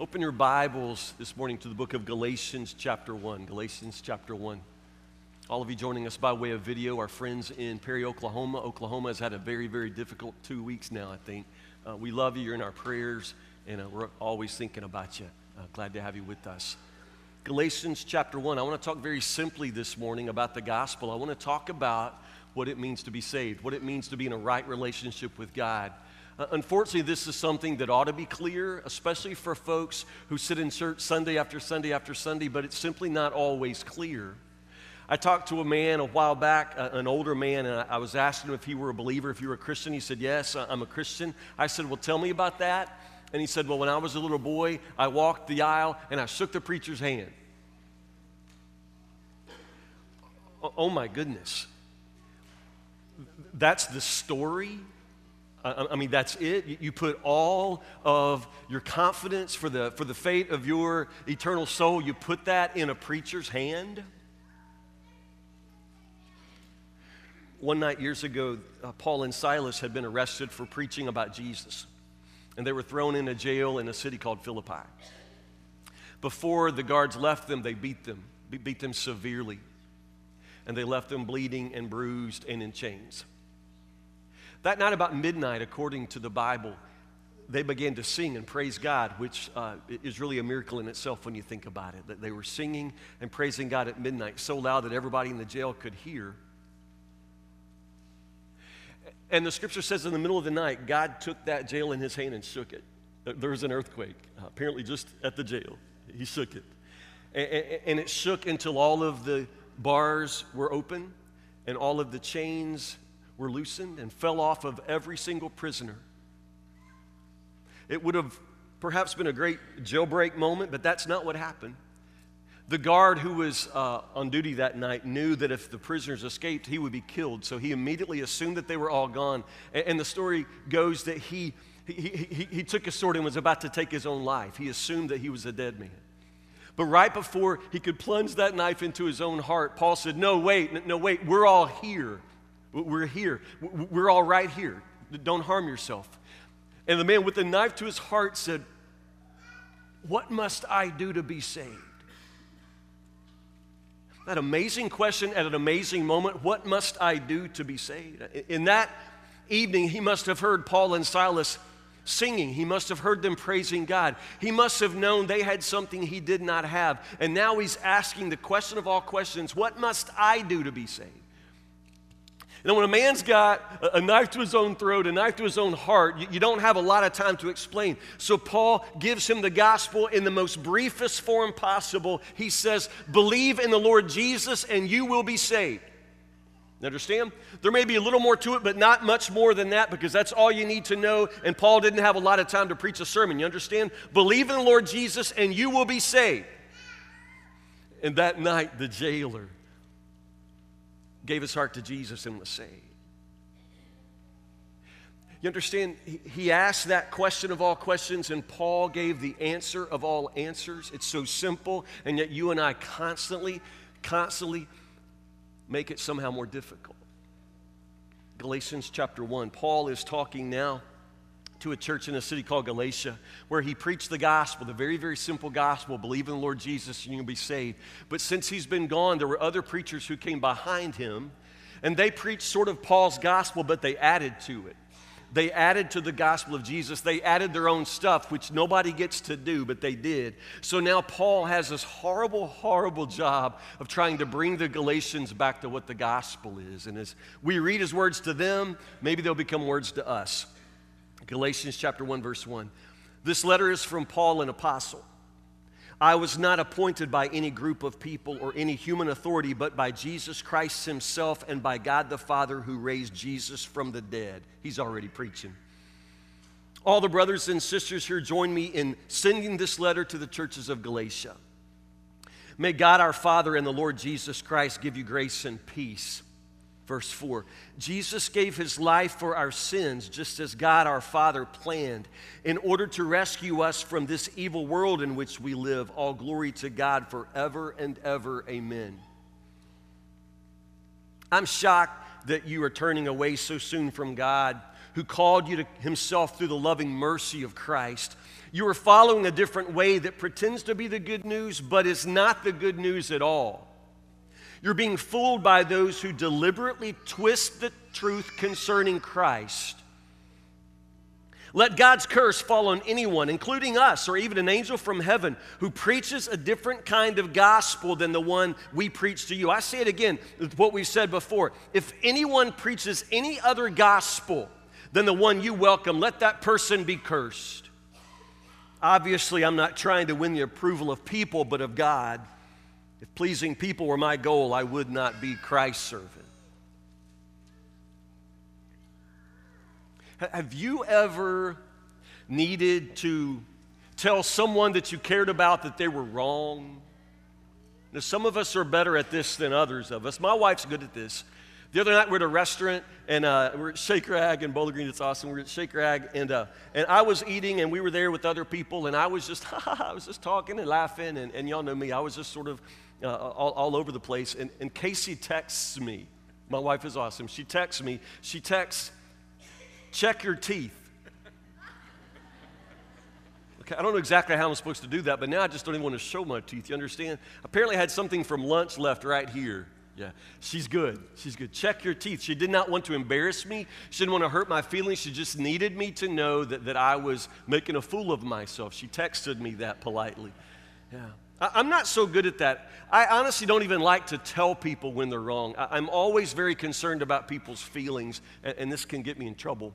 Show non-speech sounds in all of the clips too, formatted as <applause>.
Open your Bibles this morning to the book of Galatians, chapter 1. Galatians, chapter 1. All of you joining us by way of video, our friends in Perry, Oklahoma. Oklahoma has had a very, very difficult two weeks now, I think. Uh, we love you. You're in our prayers, and uh, we're always thinking about you. Uh, glad to have you with us. Galatians, chapter 1. I want to talk very simply this morning about the gospel. I want to talk about what it means to be saved, what it means to be in a right relationship with God. Uh, unfortunately, this is something that ought to be clear, especially for folks who sit in church Sunday after Sunday after Sunday, but it's simply not always clear. I talked to a man a while back, uh, an older man, and I was asking him if he were a believer, if he were a Christian. He said, Yes, I'm a Christian. I said, Well, tell me about that. And he said, Well, when I was a little boy, I walked the aisle and I shook the preacher's hand. Oh my goodness. That's the story I mean, that's it. You put all of your confidence for the, for the fate of your eternal soul, you put that in a preacher's hand. One night years ago, uh, Paul and Silas had been arrested for preaching about Jesus, and they were thrown in a jail in a city called Philippi. Before the guards left them, they beat them, beat them severely, and they left them bleeding and bruised and in chains. That night, about midnight, according to the Bible, they began to sing and praise God, which uh, is really a miracle in itself when you think about it. That they were singing and praising God at midnight so loud that everybody in the jail could hear. And the scripture says in the middle of the night, God took that jail in his hand and shook it. There was an earthquake, uh, apparently just at the jail. He shook it. And, and it shook until all of the bars were open and all of the chains were loosened and fell off of every single prisoner. It would have perhaps been a great jailbreak moment, but that's not what happened. The guard who was uh, on duty that night knew that if the prisoners escaped, he would be killed. So he immediately assumed that they were all gone. And, and the story goes that he, he, he, he took a sword and was about to take his own life. He assumed that he was a dead man. But right before he could plunge that knife into his own heart, Paul said, No, wait, no, wait, we're all here. We're here. We're all right here. Don't harm yourself. And the man with the knife to his heart said, What must I do to be saved? That amazing question at an amazing moment what must I do to be saved? In that evening, he must have heard Paul and Silas singing. He must have heard them praising God. He must have known they had something he did not have. And now he's asking the question of all questions what must I do to be saved? And when a man's got a knife to his own throat, a knife to his own heart, you, don't have a lot of time to explain. So Paul gives him the gospel in the most briefest form possible. He says, Believe in the Lord Jesus and you will be saved. Understand? There may be a little more to it, but not much more than that because that's all you need to know. And Paul didn't have a lot of time to preach a sermon. You understand? Believe in the Lord Jesus and you will be saved. And that night, the jailer gave his heart to Jesus and was saved. You understand? He asked that question of all questions, and Paul gave the answer of all answers. It's so simple, and yet you and I constantly, constantly make it somehow more difficult. Galatians chapter 1. Paul is talking now to a church in a city called Galatia where he preached the gospel, the very, very simple gospel believe in the Lord Jesus and you'll be saved. But since he's been gone, there were other preachers who came behind him and they preached sort of Paul's gospel, but they added to it. They added to the gospel of Jesus. They added their own stuff, which nobody gets to do, but they did. So now Paul has this horrible, horrible job of trying to bring the Galatians back to what the gospel is. And as we read his words to them, maybe they'll become words to us. Galatians chapter 1 verse 1. This letter is from Paul an apostle. I was not appointed by any group of people or any human authority, but by Jesus Christ himself and by God the Father who raised Jesus from the dead. He's already preaching. All the brothers and sisters here join me in sending this letter to the churches of Galatia. May God our Father and the Lord Jesus Christ give you grace and peace. Verse 4 Jesus gave his life for our sins, just as God our Father planned, in order to rescue us from this evil world in which we live. All glory to God forever and ever. Amen. I'm shocked that you are turning away so soon from God, who called you to himself through the loving mercy of Christ. You are following a different way that pretends to be the good news, but is not the good news at all. You're being fooled by those who deliberately twist the truth concerning Christ. Let God's curse fall on anyone, including us or even an angel from heaven, who preaches a different kind of gospel than the one we preach to you. I say it again, what we've said before. If anyone preaches any other gospel than the one you welcome, let that person be cursed. Obviously, I'm not trying to win the approval of people, but of God. If pleasing people were my goal, I would not be Christ's servant. Have you ever needed to tell someone that you cared about that they were wrong? Now, some of us are better at this than others of us. My wife's good at this. The other night, we are at a restaurant, and uh, we're at Shaker Ag in Bowling Green. It's awesome. We're at Shaker Ag, and, uh, and I was eating, and we were there with other people, and I was just, <laughs> I was just talking and laughing, and, and y'all know me. I was just sort of uh, all, all, over the place. And, and Casey texts me. My wife is awesome. She texts me. She texts, check your teeth. Okay, I don't know exactly how I'm supposed to do that, but now I just don't even want to show my teeth. You understand? Apparently, I had something from lunch left right here. Yeah, she's good. She's good. Check your teeth. She did not want to embarrass me. She didn't want to hurt my feelings. She just needed me to know that, that I was making a fool of myself. She texted me that politely. Yeah. I, am not so good at that. I honestly don't even like to tell people when they're wrong. I, am always very concerned about people's feelings, and, and this can get me in trouble.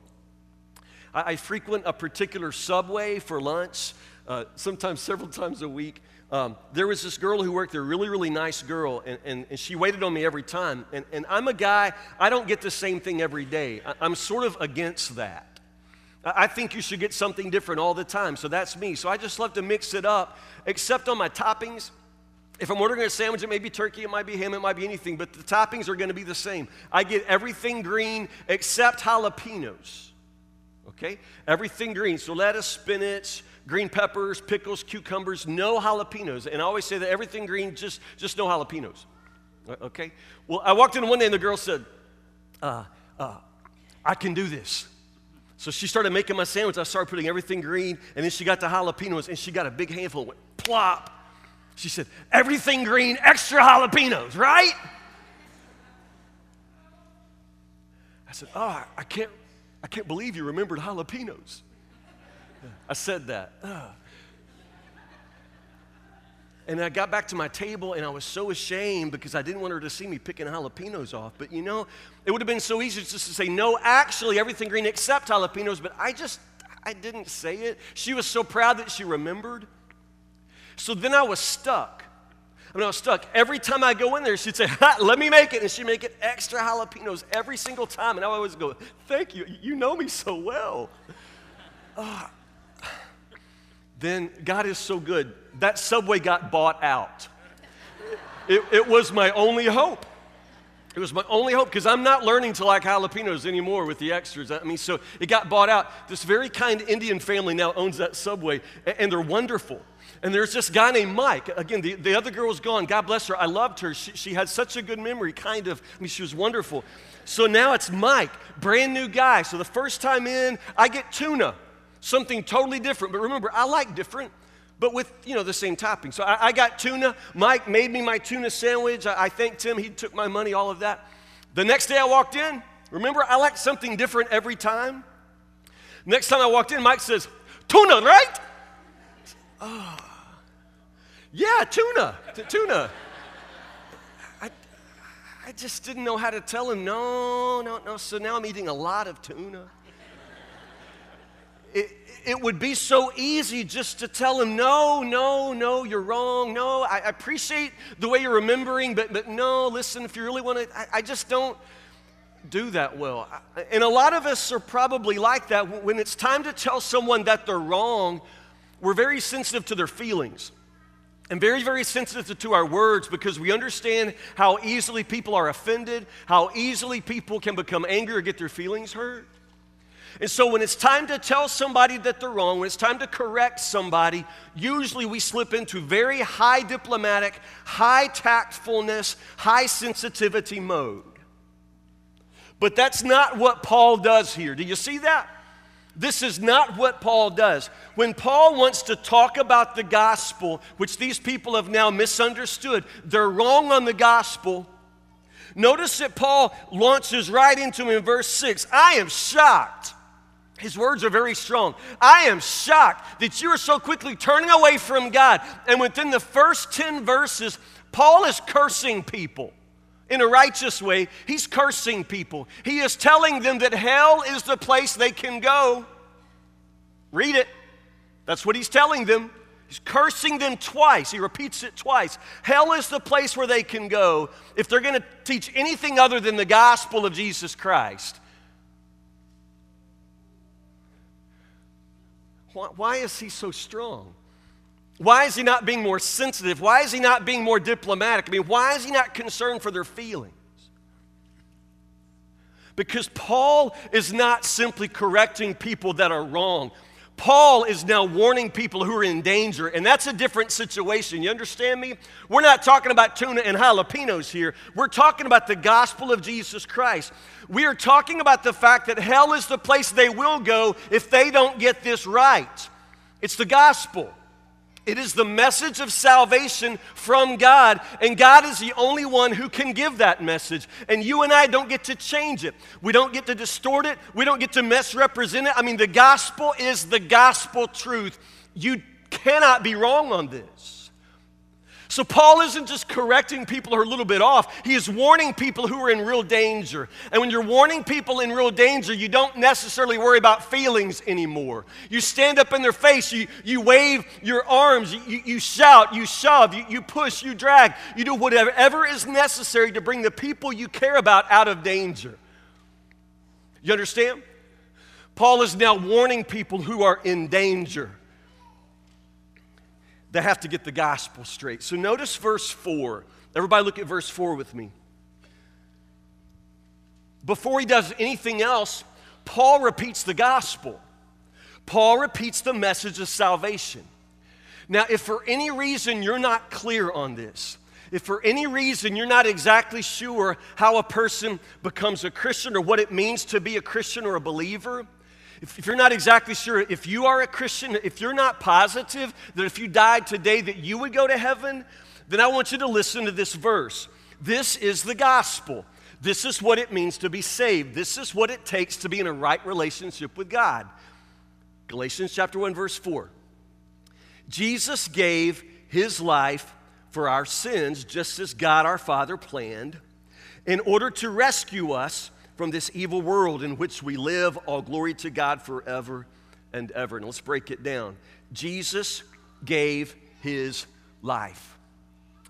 I, I, frequent a particular subway for lunch, uh, sometimes several <laughs> times a week. Um, there was this girl who worked there, really, really nice girl, and, and, and she waited on me every time. And, and I'm a guy, I don't get the same thing every day. I, I'm sort of against that. I think you should get something different all the time. So that's me. So I just love to mix it up, except on my toppings. If I'm ordering a sandwich, it may be turkey, it might be ham, it might be anything, but the toppings are going to be the same. I get everything green except jalapenos. Okay? Everything green. So lettuce, spinach, green peppers, pickles, cucumbers, no jalapenos. And I always say that everything green, just, just no jalapenos. Okay? Well, I walked in one day and the girl said, uh, uh, I can do this. So she started making my sandwich. I started putting everything green, and then she got the jalapenos, and she got a big handful. Went plop. She said, "Everything green, extra jalapenos, right?" I said, "Oh, I can't, I can't believe you remembered jalapenos." I said that. Ugh. And I got back to my table and I was so ashamed because I didn't want her to see me picking jalapenos off. But you know, it would have been so easy just to say, no, actually, everything green except jalapenos. But I just, I didn't say it. She was so proud that she remembered. So then I was stuck. I mean, I was stuck. Every time I go in there, she'd say, let me make it. And she'd make it extra jalapenos every single time. And I always go, thank you. You know me so well. Oh, then God is so good. That subway got bought out. It, it was my only hope. It was my only hope because I'm not learning to like jalapenos anymore with the extras. I mean, so it got bought out. This very kind Indian family now owns that subway, and they're wonderful. And there's this guy named Mike. Again, the, the other girl was gone. God bless her. I loved her. She, she had such a good memory, kind of. I mean, she was wonderful. So now it's Mike, brand new guy. So the first time in, I get tuna something totally different. But remember, I like different, but with, you know, the same topping. So I, I got tuna. Mike made me my tuna sandwich. I, I thanked him. He took my money, all of that. The next day I walked in, remember, I like something different every time. Next time I walked in, Mike says, tuna, right? Oh, yeah, tuna, T- tuna. I, I just didn't know how to tell him, no, no, no. So now I'm eating a lot of tuna it, it would be so easy just to tell him, no, no, no, you're wrong. No, I appreciate the way you're remembering, but, but no, listen, if you really want to, I, I just don't do that well. And a lot of us are probably like that. When it's time to tell someone that they're wrong, we're very sensitive to their feelings and very, very sensitive to our words because we understand how easily people are offended, how easily people can become angry or get their feelings hurt. And so, when it's time to tell somebody that they're wrong, when it's time to correct somebody, usually we slip into very high diplomatic, high tactfulness, high sensitivity mode. But that's not what Paul does here. Do you see that? This is not what Paul does. When Paul wants to talk about the gospel, which these people have now misunderstood, they're wrong on the gospel. Notice that Paul launches right into him in verse 6. I am shocked. His words are very strong. I am shocked that you are so quickly turning away from God. And within the first 10 verses, Paul is cursing people in a righteous way, he's cursing people. He is telling them that hell is the place they can go. Read it. That's what he's telling them. He's cursing them twice. He repeats it twice. Hell is the place where they can go if they're going to teach anything other than the gospel of Jesus Christ. Why, is he so strong? Why is he not being more sensitive? Why is he not being more diplomatic? I mean, why is he not concerned for their feelings? Because Paul is not simply correcting people that are wrong. Paul is now warning people who are in danger, and that's a different situation. You understand me? We're not talking about tuna and jalapenos here. We're talking about the gospel of Jesus Christ. We are talking about the fact that hell is the place they will go if they don't get this right. It's the gospel. It is the message of salvation from God, and God is the only one who can give that message. And you and I don't get to change it. We don't get to distort it. We don't get to misrepresent it. I mean, the gospel is the gospel truth. You cannot be wrong on this. So, Paul isn't just correcting people who are a little bit off, he is warning people who are in real danger. And when you're warning people in real danger, you don't necessarily worry about feelings anymore. You stand up in their face, you, you wave your arms, you, you shout, you shove, you, you push, you drag, you do whatever is necessary to bring the people you care about out of danger. You understand? Paul is now warning people who are in danger they have to get the gospel straight. So notice verse 4. Everybody look at verse 4 with me. Before he does anything else, Paul repeats the gospel. Paul repeats the message of salvation. Now, if for any reason you're not clear on this, if for any reason you're not exactly sure how a person becomes a Christian or what it means to be a Christian or a believer, if, if you're not exactly sure, if you are a Christian, if you're not positive that if you died today that you would go to heaven, then I want you to listen to this verse. This is the gospel. This is what it means to be saved. This is what it takes to be in a right relationship with God. Galatians chapter 1 verse 4. Jesus gave his life for our sins just as God our Father planned in order to rescue us from this evil world in which we live. All glory to God forever and ever. And let's break it down. Jesus gave his life.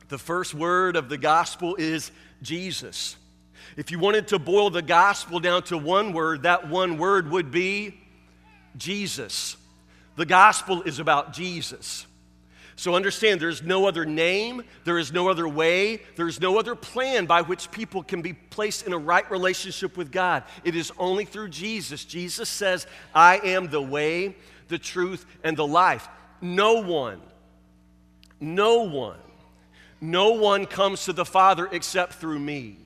The first word of the gospel is Jesus. If you wanted to boil the gospel down to one word, that one word would be Jesus. The gospel is about Jesus. So understand there's no other name, there is no other way, there's no other plan by which people can be placed in a right relationship with God. It is only through Jesus. Jesus says, I am the way, the truth, and the life. No one, no one, no one comes to the Father except through me.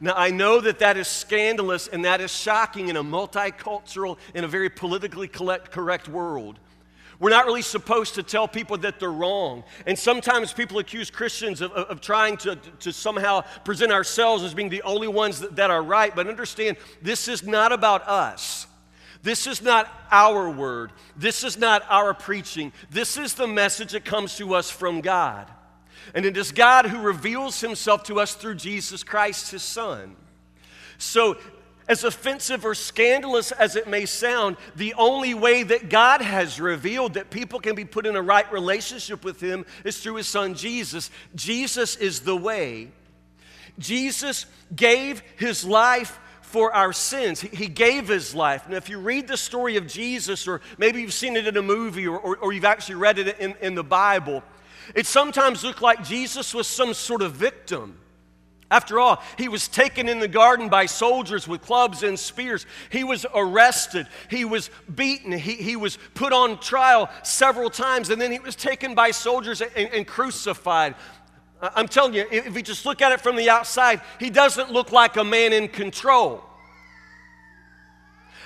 Now, I know that that is scandalous and that is shocking in a multicultural, in a very politically correct world. We're not really supposed to tell people that they're wrong. And sometimes people accuse Christians of, of, of trying to, to somehow present ourselves as being the only ones that, that are right. But understand, this is not about us. This is not our word. This is not our preaching. This is the message that comes to us from God. And it is God who reveals himself to us through Jesus Christ, his Son. So as offensive or scandalous as it may sound, the only way that God has revealed that people can be put in a right relationship with Him is through His Son Jesus. Jesus is the way. Jesus gave His life for our sins. He, gave His life. Now, if you read the story of Jesus, or maybe you've seen it in a movie, or, or, or you've actually read it in, in the Bible, it sometimes looked like Jesus was some sort of victim. After all, he was taken in the garden by soldiers with clubs and spears. He was arrested. He was beaten. He, he was put on trial several times, and then he was taken by soldiers and, and crucified. I'm telling you, if you just look at it from the outside, he doesn't look like a man in control.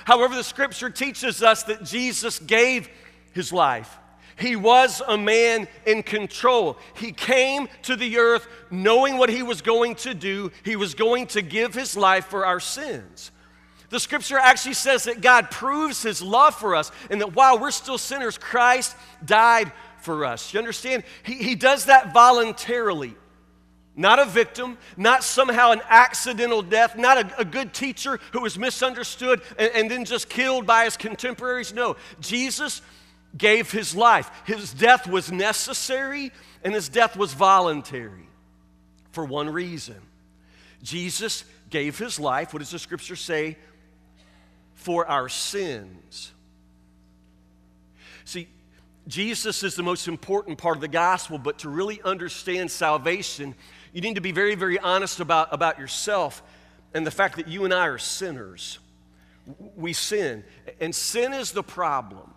However, the scripture teaches us that Jesus gave his life. He was a man in control. He came to the earth knowing what he was going to do. He was going to give his life for our sins. The scripture actually says that God proves his love for us and that while we're still sinners, Christ died for us. You understand? He, he does that voluntarily. Not a victim, not somehow an accidental death, not a, a good teacher who was misunderstood and, and then just killed by his contemporaries. No, Jesus gave his life. His death was necessary and his death was voluntary for one reason. Jesus gave his life, what does the scripture say? For our sins. See, Jesus is the most important part of the gospel, but to really understand salvation, you need to be very, very honest about, about yourself and the fact that you and I are sinners. We sin, and sin is the problem.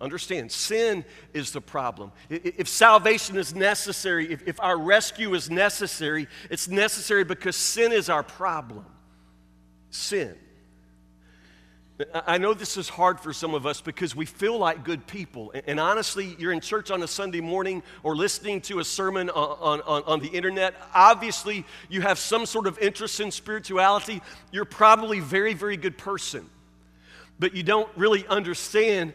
Understand, sin is the problem. If salvation is necessary, if, if our rescue is necessary, it's necessary because sin is our problem. Sin. I know this is hard for some of us because we feel like good people. And honestly, you're in church on a Sunday morning or listening to a sermon on, on, on, the internet. Obviously, you have some sort of interest in spirituality. You're probably a very, very good person. But you don't really understand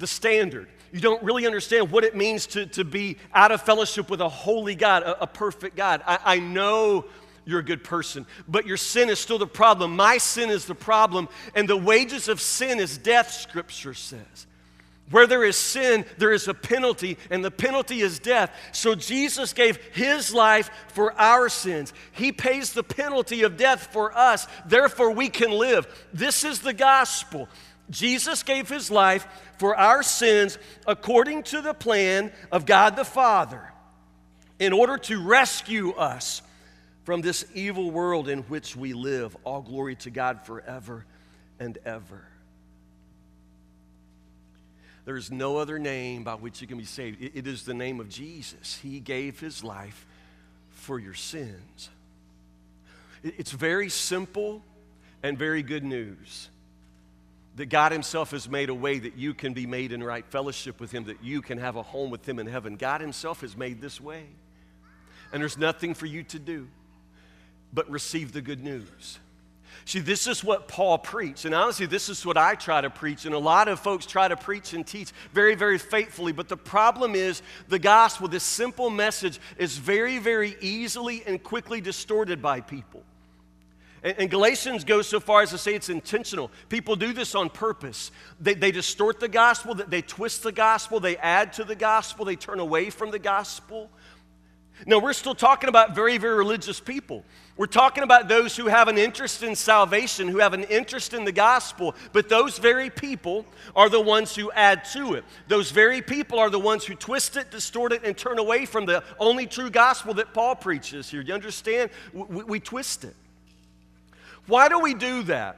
the standard. You don't really understand what it means to, to be out of fellowship with a holy God, a, a perfect God. I, I know you're a good person. But your sin is still the problem. My sin is the problem. And the wages of sin is death, Scripture says. Where there is sin, there is a penalty, and the penalty is death. So Jesus gave his life for our sins. He pays the penalty of death for us. Therefore, we can live. This is the gospel. Jesus gave his life for our sins according to the plan of God the Father in order to rescue us from this evil world in which we live. All glory to God forever and ever. There is no other name by which you can be saved. it is the name of Jesus. He gave his life for your sins. It's very simple and very good news that God Himself has made a way that you can be made in right fellowship with Him, that you can have a home with Him in heaven. God Himself has made this way. And there's nothing for you to do but receive the good news. See, this is what Paul preached. And honestly, this is what I try to preach. And a lot of folks try to preach and teach very, very faithfully. But the problem is the gospel, this simple message, is very, very easily and quickly distorted by people. And, Galatians goes so far as to say it's intentional. People do this on purpose. They, they distort the gospel, they twist the gospel, they add to the gospel, they turn away from the gospel. Now, we're still talking about very, very religious people. We're talking about those who have an interest in salvation, who have an interest in the gospel, but those very people are the ones who add to it. Those very people are the ones who twist it, distort it, and turn away from the only true gospel that Paul preaches here. You understand? We, we twist it. Why do we do that?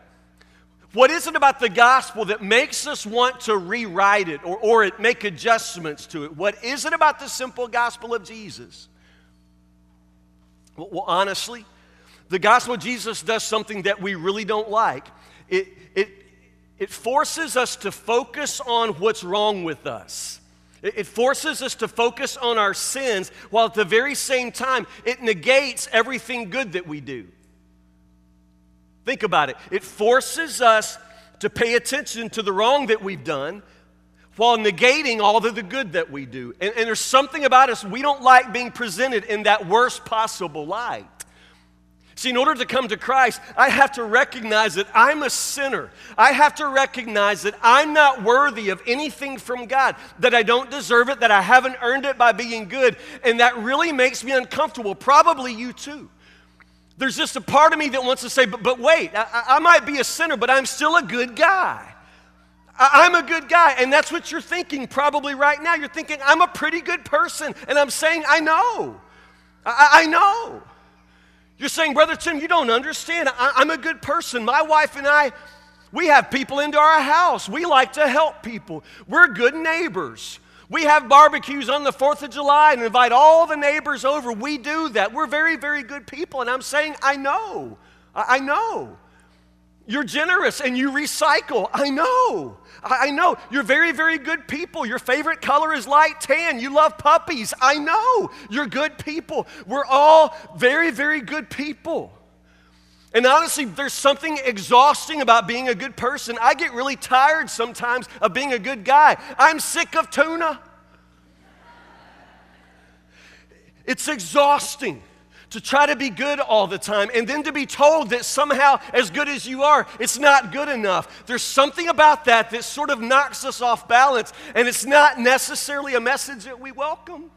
What is it about the gospel that makes us want to rewrite it or, or it make adjustments to it? What is it about the simple gospel of Jesus? Well, well, honestly, the gospel of Jesus does something that we really don't like. It, it, it forces us to focus on what's wrong with us. It, it forces us to focus on our sins, while at the very same time, it negates everything good that we do. Think about it. It forces us to pay attention to the wrong that we've done while negating all of the good that we do. And, and, there's something about us, we don't like being presented in that worst possible light. See, in order to come to Christ, I have to recognize that I'm a sinner. I have to recognize that I'm not worthy of anything from God, that I don't deserve it, that I haven't earned it by being good. And that really makes me uncomfortable. Probably you too. There's just a part of me that wants to say, but, but wait, I, I might be a sinner, but I'm still a good guy. I, I'm a good guy. And that's what you're thinking probably right now. You're thinking, I'm a pretty good person. And I'm saying, I know. I, I know. You're saying, Brother Tim, you don't understand. I, I'm a good person. My wife and I, we have people into our house. We like to help people. We're good neighbors. We have barbecues on the 4th of July and invite all the neighbors over. We do that. We're very, very good people. And I'm saying, I know. I know. You're generous and you recycle. I know. I know. You're very, very good people. Your favorite color is light tan. You love puppies. I know. You're good people. We're all very, very good people. And honestly, there's something exhausting about being a good person. I get really tired sometimes of being a good guy. I'm sick of tuna. It's exhausting to try to be good all the time and then to be told that somehow, as good as you are, it's not good enough. There's something about that that sort of knocks us off balance, and it's not necessarily a message that we welcome.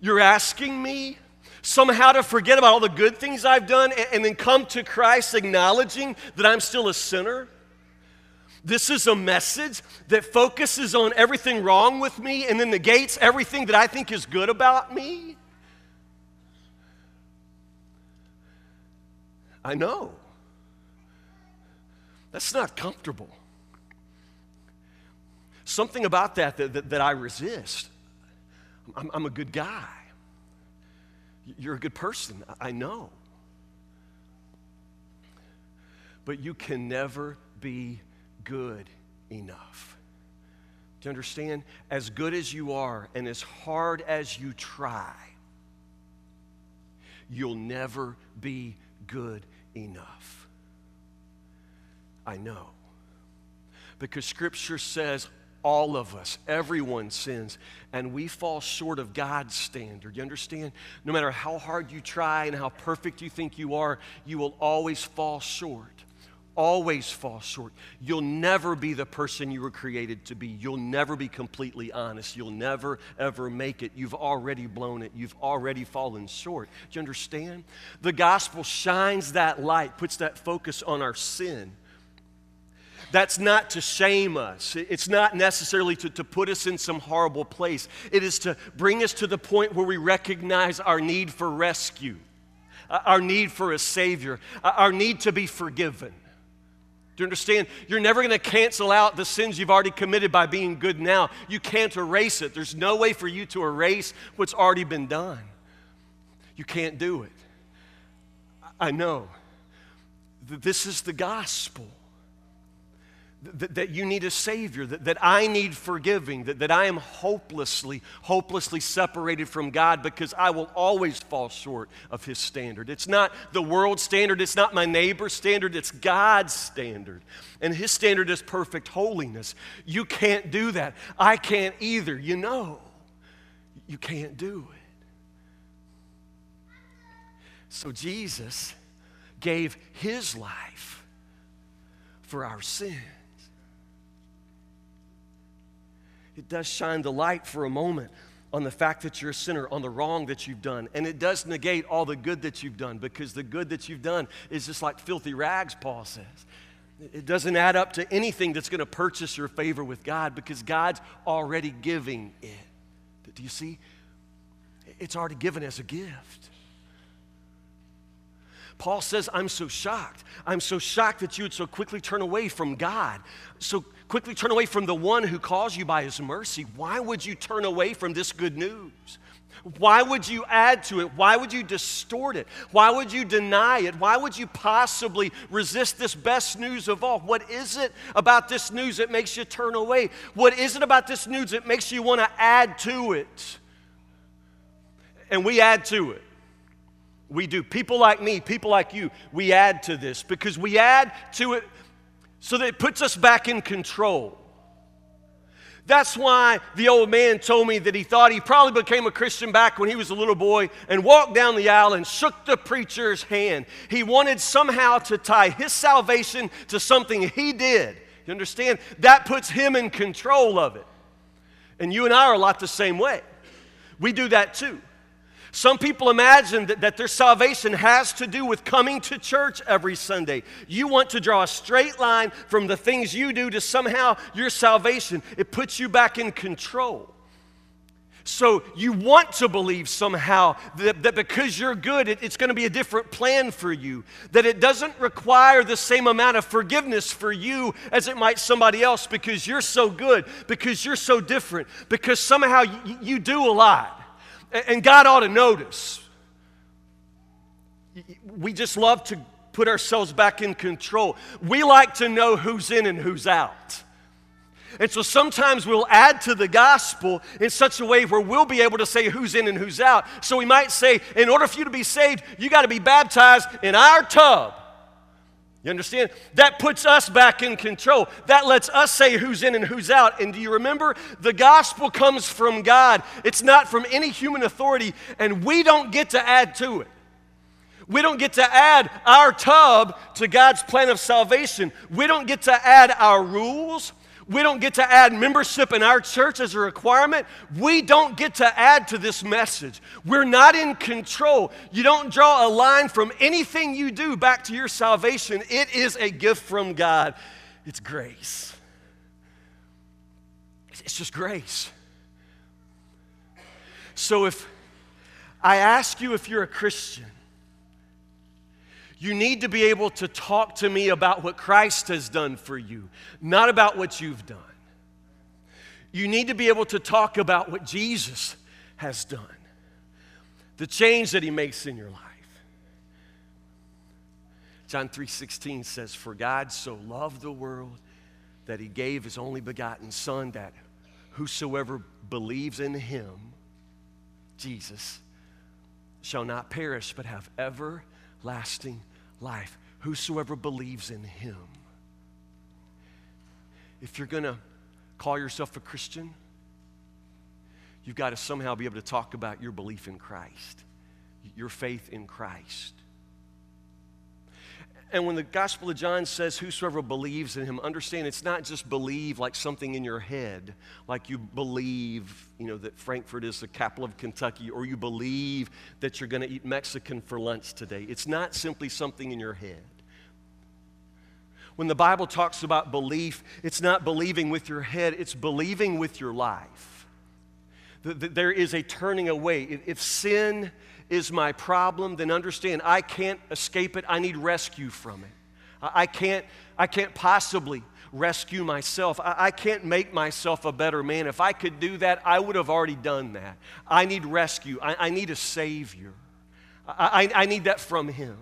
You're asking me somehow to forget about all the good things I've done and, and then come to Christ acknowledging that I'm still a sinner? This is a message that focuses on everything wrong with me and then negates everything that I think is good about me? I know. That's not comfortable. Something about that that, that, that I resist. I'm, I'm a good guy. You're a good person. I know. But you can never be good enough. Do you understand? As good as you are and as hard as you try, you'll never be good enough. I know. Because Scripture says all of us, everyone sins, and we fall short of God's standard. You understand? No matter how hard you try and how perfect you think you are, you will always fall short always fall short. You'll never be the person you were created to be. You'll never be completely honest. You'll never, ever make it. You've already blown it. You've already fallen short. Do you understand? The gospel shines that light, puts that focus on our sin. That's not to shame us. It's not necessarily to, to put us in some horrible place. It is to bring us to the point where we recognize our need for rescue, uh, our need for a Savior, uh, our need to be forgiven. Do you understand? You're never going to cancel out the sins you've already committed by being good now. You can't erase it. There's no way for you to erase what's already been done. You can't do it. I know. This is the gospel that, that you need a Savior, that, that I need forgiving, that, that I am hopelessly, hopelessly separated from God because I will always fall short of His standard. It's not the world's standard, it's not my neighbor's standard, it's God's standard. And His standard is perfect holiness. You can't do that. I can't either. You know, you can't do it. So Jesus gave His life for our sins. It does shine the light for a moment on the fact that you're a sinner, on the wrong that you've done. And it does negate all the good that you've done because the good that you've done is just like filthy rags, Paul says. It doesn't add up to anything that's going to purchase your favor with God because God's already giving it. Do you see? It's already given as a gift. Paul says, I'm so shocked. I'm so shocked that you would so quickly turn away from God. So quickly turn away from the one who calls you by his mercy. Why would you turn away from this good news? Why would you add to it? Why would you distort it? Why would you deny it? Why would you possibly resist this best news of all? What is it about this news that makes you turn away? What is it about this news that makes you want to add to it? And we add to it. We do. People like me, people like you, we add to this because we add to it so that it puts us back in control. That's why the old man told me that he thought he probably became a Christian back when he was a little boy and walked down the aisle and shook the preacher's hand. He wanted somehow to tie his salvation to something he did. You understand? That puts him in control of it. And you and I are a lot the same way. We do that too. Some people imagine that, that their salvation has to do with coming to church every Sunday. You want to draw a straight line from the things you do to somehow your salvation. It puts you back in control. So you want to believe somehow that, that because you're good, it, it's going to be a different plan for you. That it doesn't require the same amount of forgiveness for you as it might somebody else because you're so good, because you're so different, because somehow you, you do a lot. And God ought to notice. We just love to put ourselves back in control. We like to know who's in and who's out. And so sometimes we'll add to the gospel in such a way where we'll be able to say who's in and who's out. So we might say, in order for you to be saved, you got to be baptized in our tub. You understand? That puts us back in control. That lets us say who's in and who's out. And do you remember? The gospel comes from God, it's not from any human authority, and we don't get to add to it. We don't get to add our tub to God's plan of salvation. We don't get to add our rules. We don't get to add membership in our church as a requirement. We don't get to add to this message. We're not in control. You don't draw a line from anything you do back to your salvation. It is a gift from God, it's grace. It's just grace. So if I ask you if you're a Christian, you need to be able to talk to me about what Christ has done for you, not about what you've done. You need to be able to talk about what Jesus has done, the change that he makes in your life. John 3:16 says, "For God so loved the world that he gave his only begotten son that whosoever believes in him, Jesus, shall not perish but have everlasting life. Whosoever believes in him. If you're going to call yourself a Christian, you've got to somehow be able to talk about your belief in Christ, your faith in Christ. And when the Gospel of John says, Whosoever believes in him, understand it's not just believe like something in your head, like you believe, you know, that Frankfort is the capital of Kentucky, or you believe that you're going to eat Mexican for lunch today. It's not simply something in your head. When the Bible talks about belief, it's not believing with your head, it's believing with your life. There is a turning away. If sin is my problem, then understand I can't escape it. I need rescue from it. I can't, I can't possibly rescue myself. I, can't make myself a better man. If I could do that, I would have already done that. I need rescue. I, I need a Savior. I, I, need that from Him.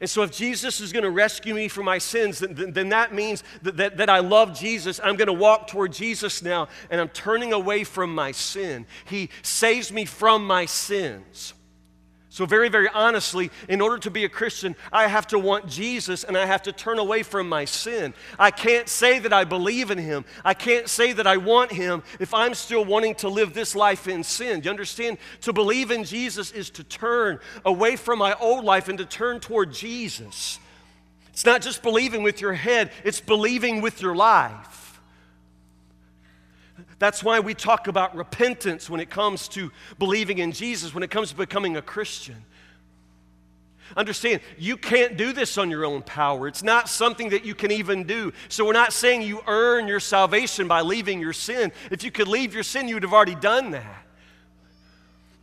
And so, if Jesus is going to rescue me from my sins, then, then that means that, that, that I love Jesus. I'm going to walk toward Jesus now, and I'm turning away from my sin. He saves me from my sins. So, very, very honestly, in order to be a Christian, I have to want Jesus and I have to turn away from my sin. I can't say that I believe in Him. I can't say that I want Him if I'm still wanting to live this life in sin. You understand? To believe in Jesus is to turn away from my old life and to turn toward Jesus. It's not just believing with your head, it's believing with your life. That's why we talk about repentance when it comes to believing in Jesus, when it comes to becoming a Christian. Understand, you can't do this on your own power. It's not something that you can even do. So, we're not saying you earn your salvation by leaving your sin. If you could leave your sin, you would have already done that.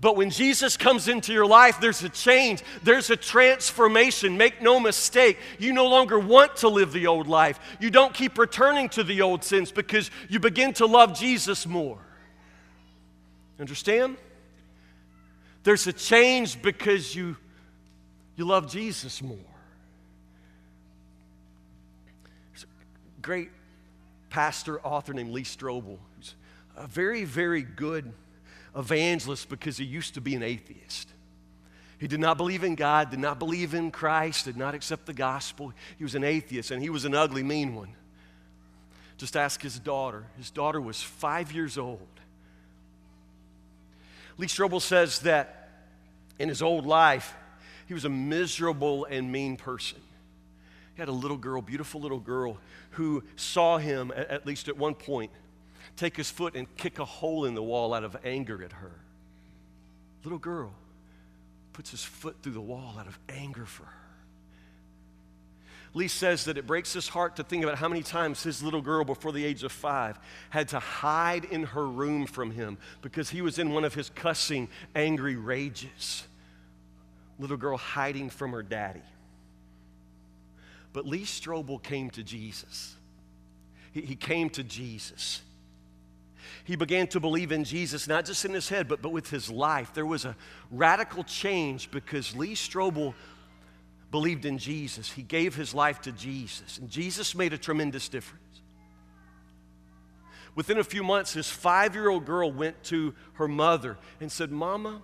But when Jesus comes into your life, there's a change, there's a transformation. Make no mistake, you no longer want to live the old life. You don't keep returning to the old sins because you begin to love Jesus more. Understand? There's a change because you, you love Jesus more. There's a great pastor, author named Lee Strobel, who's a very, very good evangelist because he used to be an atheist. He did not believe in God, did not believe in Christ, did not accept the gospel. He was an atheist, and he was an ugly, mean one. Just ask his daughter. His daughter was five years old. Lee Strobel says that in his old life, he was a miserable and mean person. He had a little girl, beautiful little girl, who saw him, at least at one point, take his foot and kick a hole in the wall out of anger at her. Little girl puts his foot through the wall out of anger for her. Lee says that it breaks his heart to think about how many times his little girl, before the age of five, had to hide in her room from him because he was in one of his cussing, angry rages. Little girl hiding from her daddy. But Lee Strobel came to Jesus. He, he came to Jesus he began to believe in Jesus, not just in his head, but, but with his life. There was a radical change because Lee Strobel believed in Jesus. He gave his life to Jesus, and Jesus made a tremendous difference. Within a few months, his five year old girl went to her mother and said, Mama,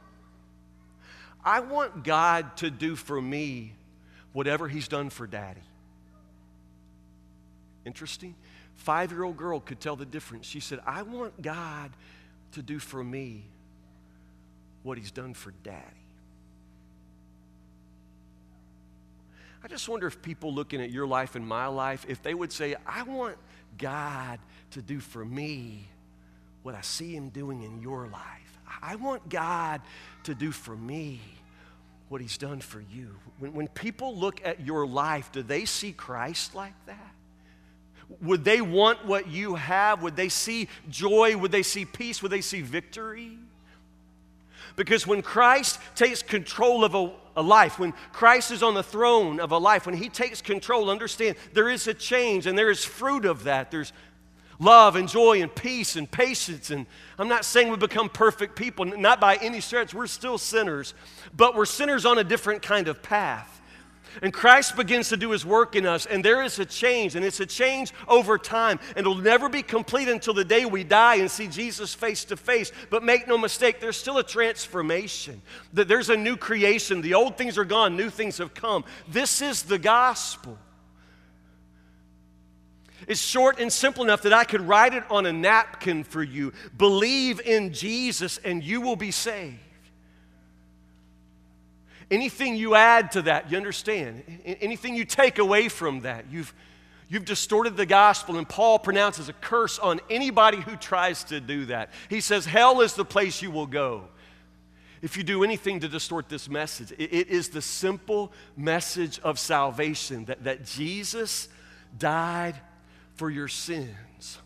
I want God to do for me whatever he's done for daddy. Interesting. Five year old girl could tell the difference. She said, I want God to do for me what he's done for daddy. I just wonder if people looking at your life and my life, if they would say, I want God to do for me what I see him doing in your life. I want God to do for me what he's done for you. When, when people look at your life, do they see Christ like that? Would they want what you have? Would they see joy? Would they see peace? Would they see victory? Because when Christ takes control of a, a, life, when Christ is on the throne of a life, when He takes control, understand there is a change and there is fruit of that. There's love and joy and peace and patience. And I'm not saying we become perfect people, not by any stretch. We're still sinners, but we're sinners on a different kind of path. And Christ begins to do his work in us, and there is a change, and it's a change over time. And it'll never be complete until the day we die and see Jesus face to face. But make no mistake, there's still a transformation. That there's a new creation. The old things are gone, new things have come. This is the gospel It's short and simple enough that I could write it on a napkin for you. Believe in Jesus and you will be saved. Anything you add to that, you understand? Anything you take away from that, you've, you've distorted the gospel. And Paul pronounces a curse on anybody who tries to do that. He says, Hell is the place you will go if you do anything to distort this message. It, it is the simple message of salvation that, that Jesus died for your sins,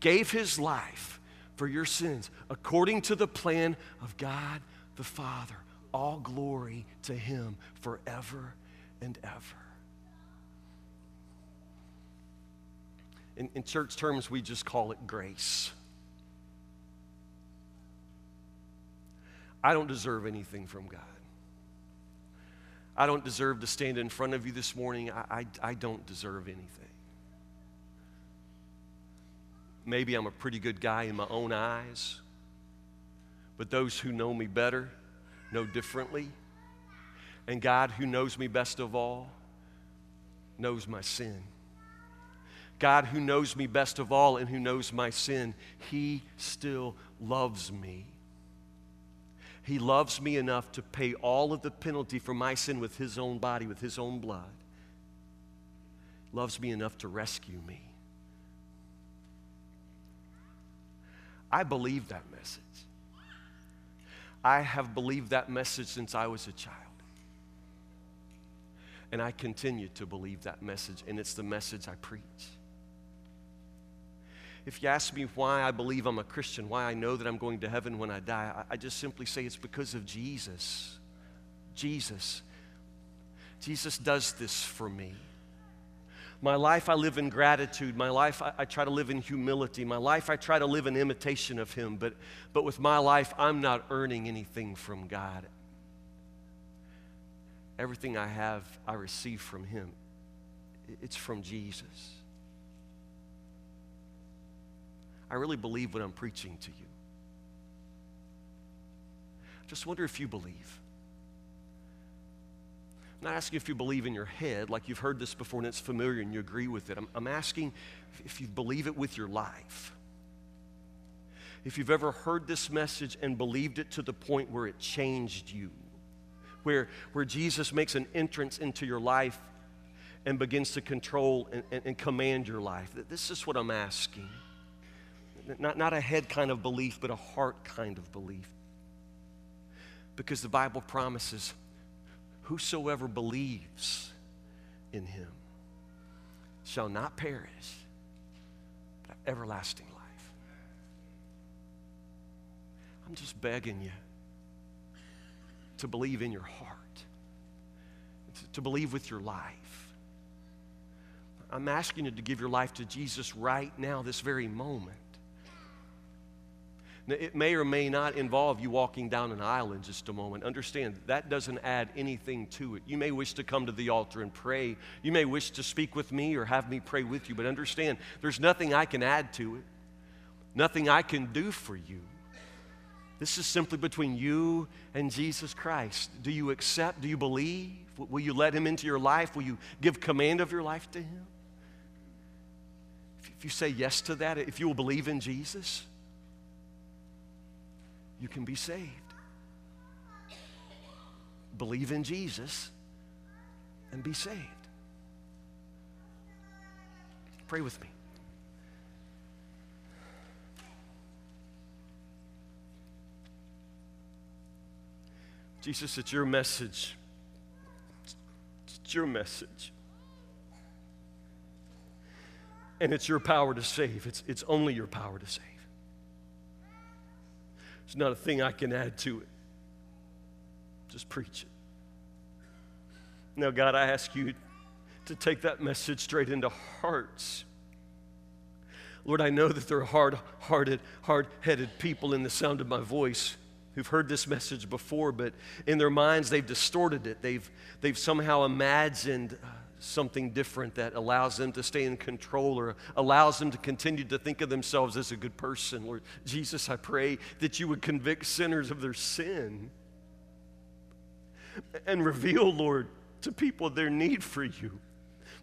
gave his life for your sins according to the plan of God the Father. All glory to him forever and ever. In, in church terms, we just call it grace. I don't deserve anything from God. I don't deserve to stand in front of you this morning. I, I, I don't deserve anything. Maybe I'm a pretty good guy in my own eyes, but those who know me better know differently. And God, who knows me best of all, knows my sin. God, who knows me best of all and who knows my sin, He still loves me. He loves me enough to pay all of the penalty for my sin with His own body, with His own blood. Loves me enough to rescue me. I believe that message. I have believed that message since I was a child. And I continue to believe that message, and it's the message I preach. If you ask me why I believe I'm a Christian, why I know that I'm going to heaven when I die, I, just simply say it's because of Jesus. Jesus. Jesus does this for me. My life, I live in gratitude. My life, I, I, try to live in humility. My life, I try to live in imitation of Him. But, but with my life, I'm not earning anything from God. Everything I have, I receive from Him. It's from Jesus. I really believe what I'm preaching to you. Just wonder if you believe. I'm not asking if you believe in your head, like you've heard this before and it's familiar and you agree with it. I'm, I'm asking if you believe it with your life. If you've ever heard this message and believed it to the point where it changed you, where, where Jesus makes an entrance into your life and begins to control and, and, and command your life. This is what I'm asking. Not, not a head kind of belief, but a heart kind of belief. Because the Bible promises whosoever believes in him shall not perish, but have everlasting life. I'm just begging you to believe in your heart, to, believe with your life. I'm asking you to give your life to Jesus right now, this very moment. It may or may not involve you walking down an aisle in just a moment. Understand, that doesn't add anything to it. You may wish to come to the altar and pray. You may wish to speak with me or have me pray with you, but understand, there's nothing I can add to it, nothing I can do for you. This is simply between you and Jesus Christ. Do you accept? Do you believe? Will you let Him into your life? Will you give command of your life to Him? If you say yes to that, if you will believe in Jesus, you can be saved. Believe in Jesus and be saved. Pray with me. Jesus, it's your message. It's your message. And it's your power to save. It's, it's only your power to save. There's not a thing I can add to it. Just preach it. Now, God, I ask you to take that message straight into hearts. Lord, I know that there are hard hearted, hard headed people in the sound of my voice who've heard this message before, but in their minds they've distorted it. They've, they've somehow imagined uh, something different that allows them to stay in control or allows them to continue to think of themselves as a good person. Lord Jesus, I pray that you would convict sinners of their sin and reveal, Lord, to people their need for you,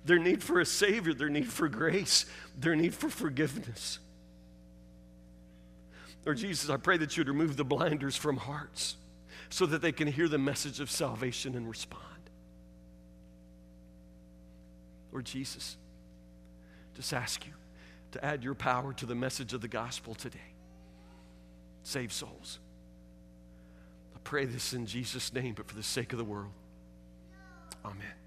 their need for a Savior, their need for grace, their need for forgiveness. Lord Jesus, I pray that you'd remove the blinders from hearts so that they can hear the message of salvation and respond. Lord Jesus, just ask you to add your power to the message of the gospel today. Save souls. I pray this in Jesus' name, but for the sake of the world. Amen.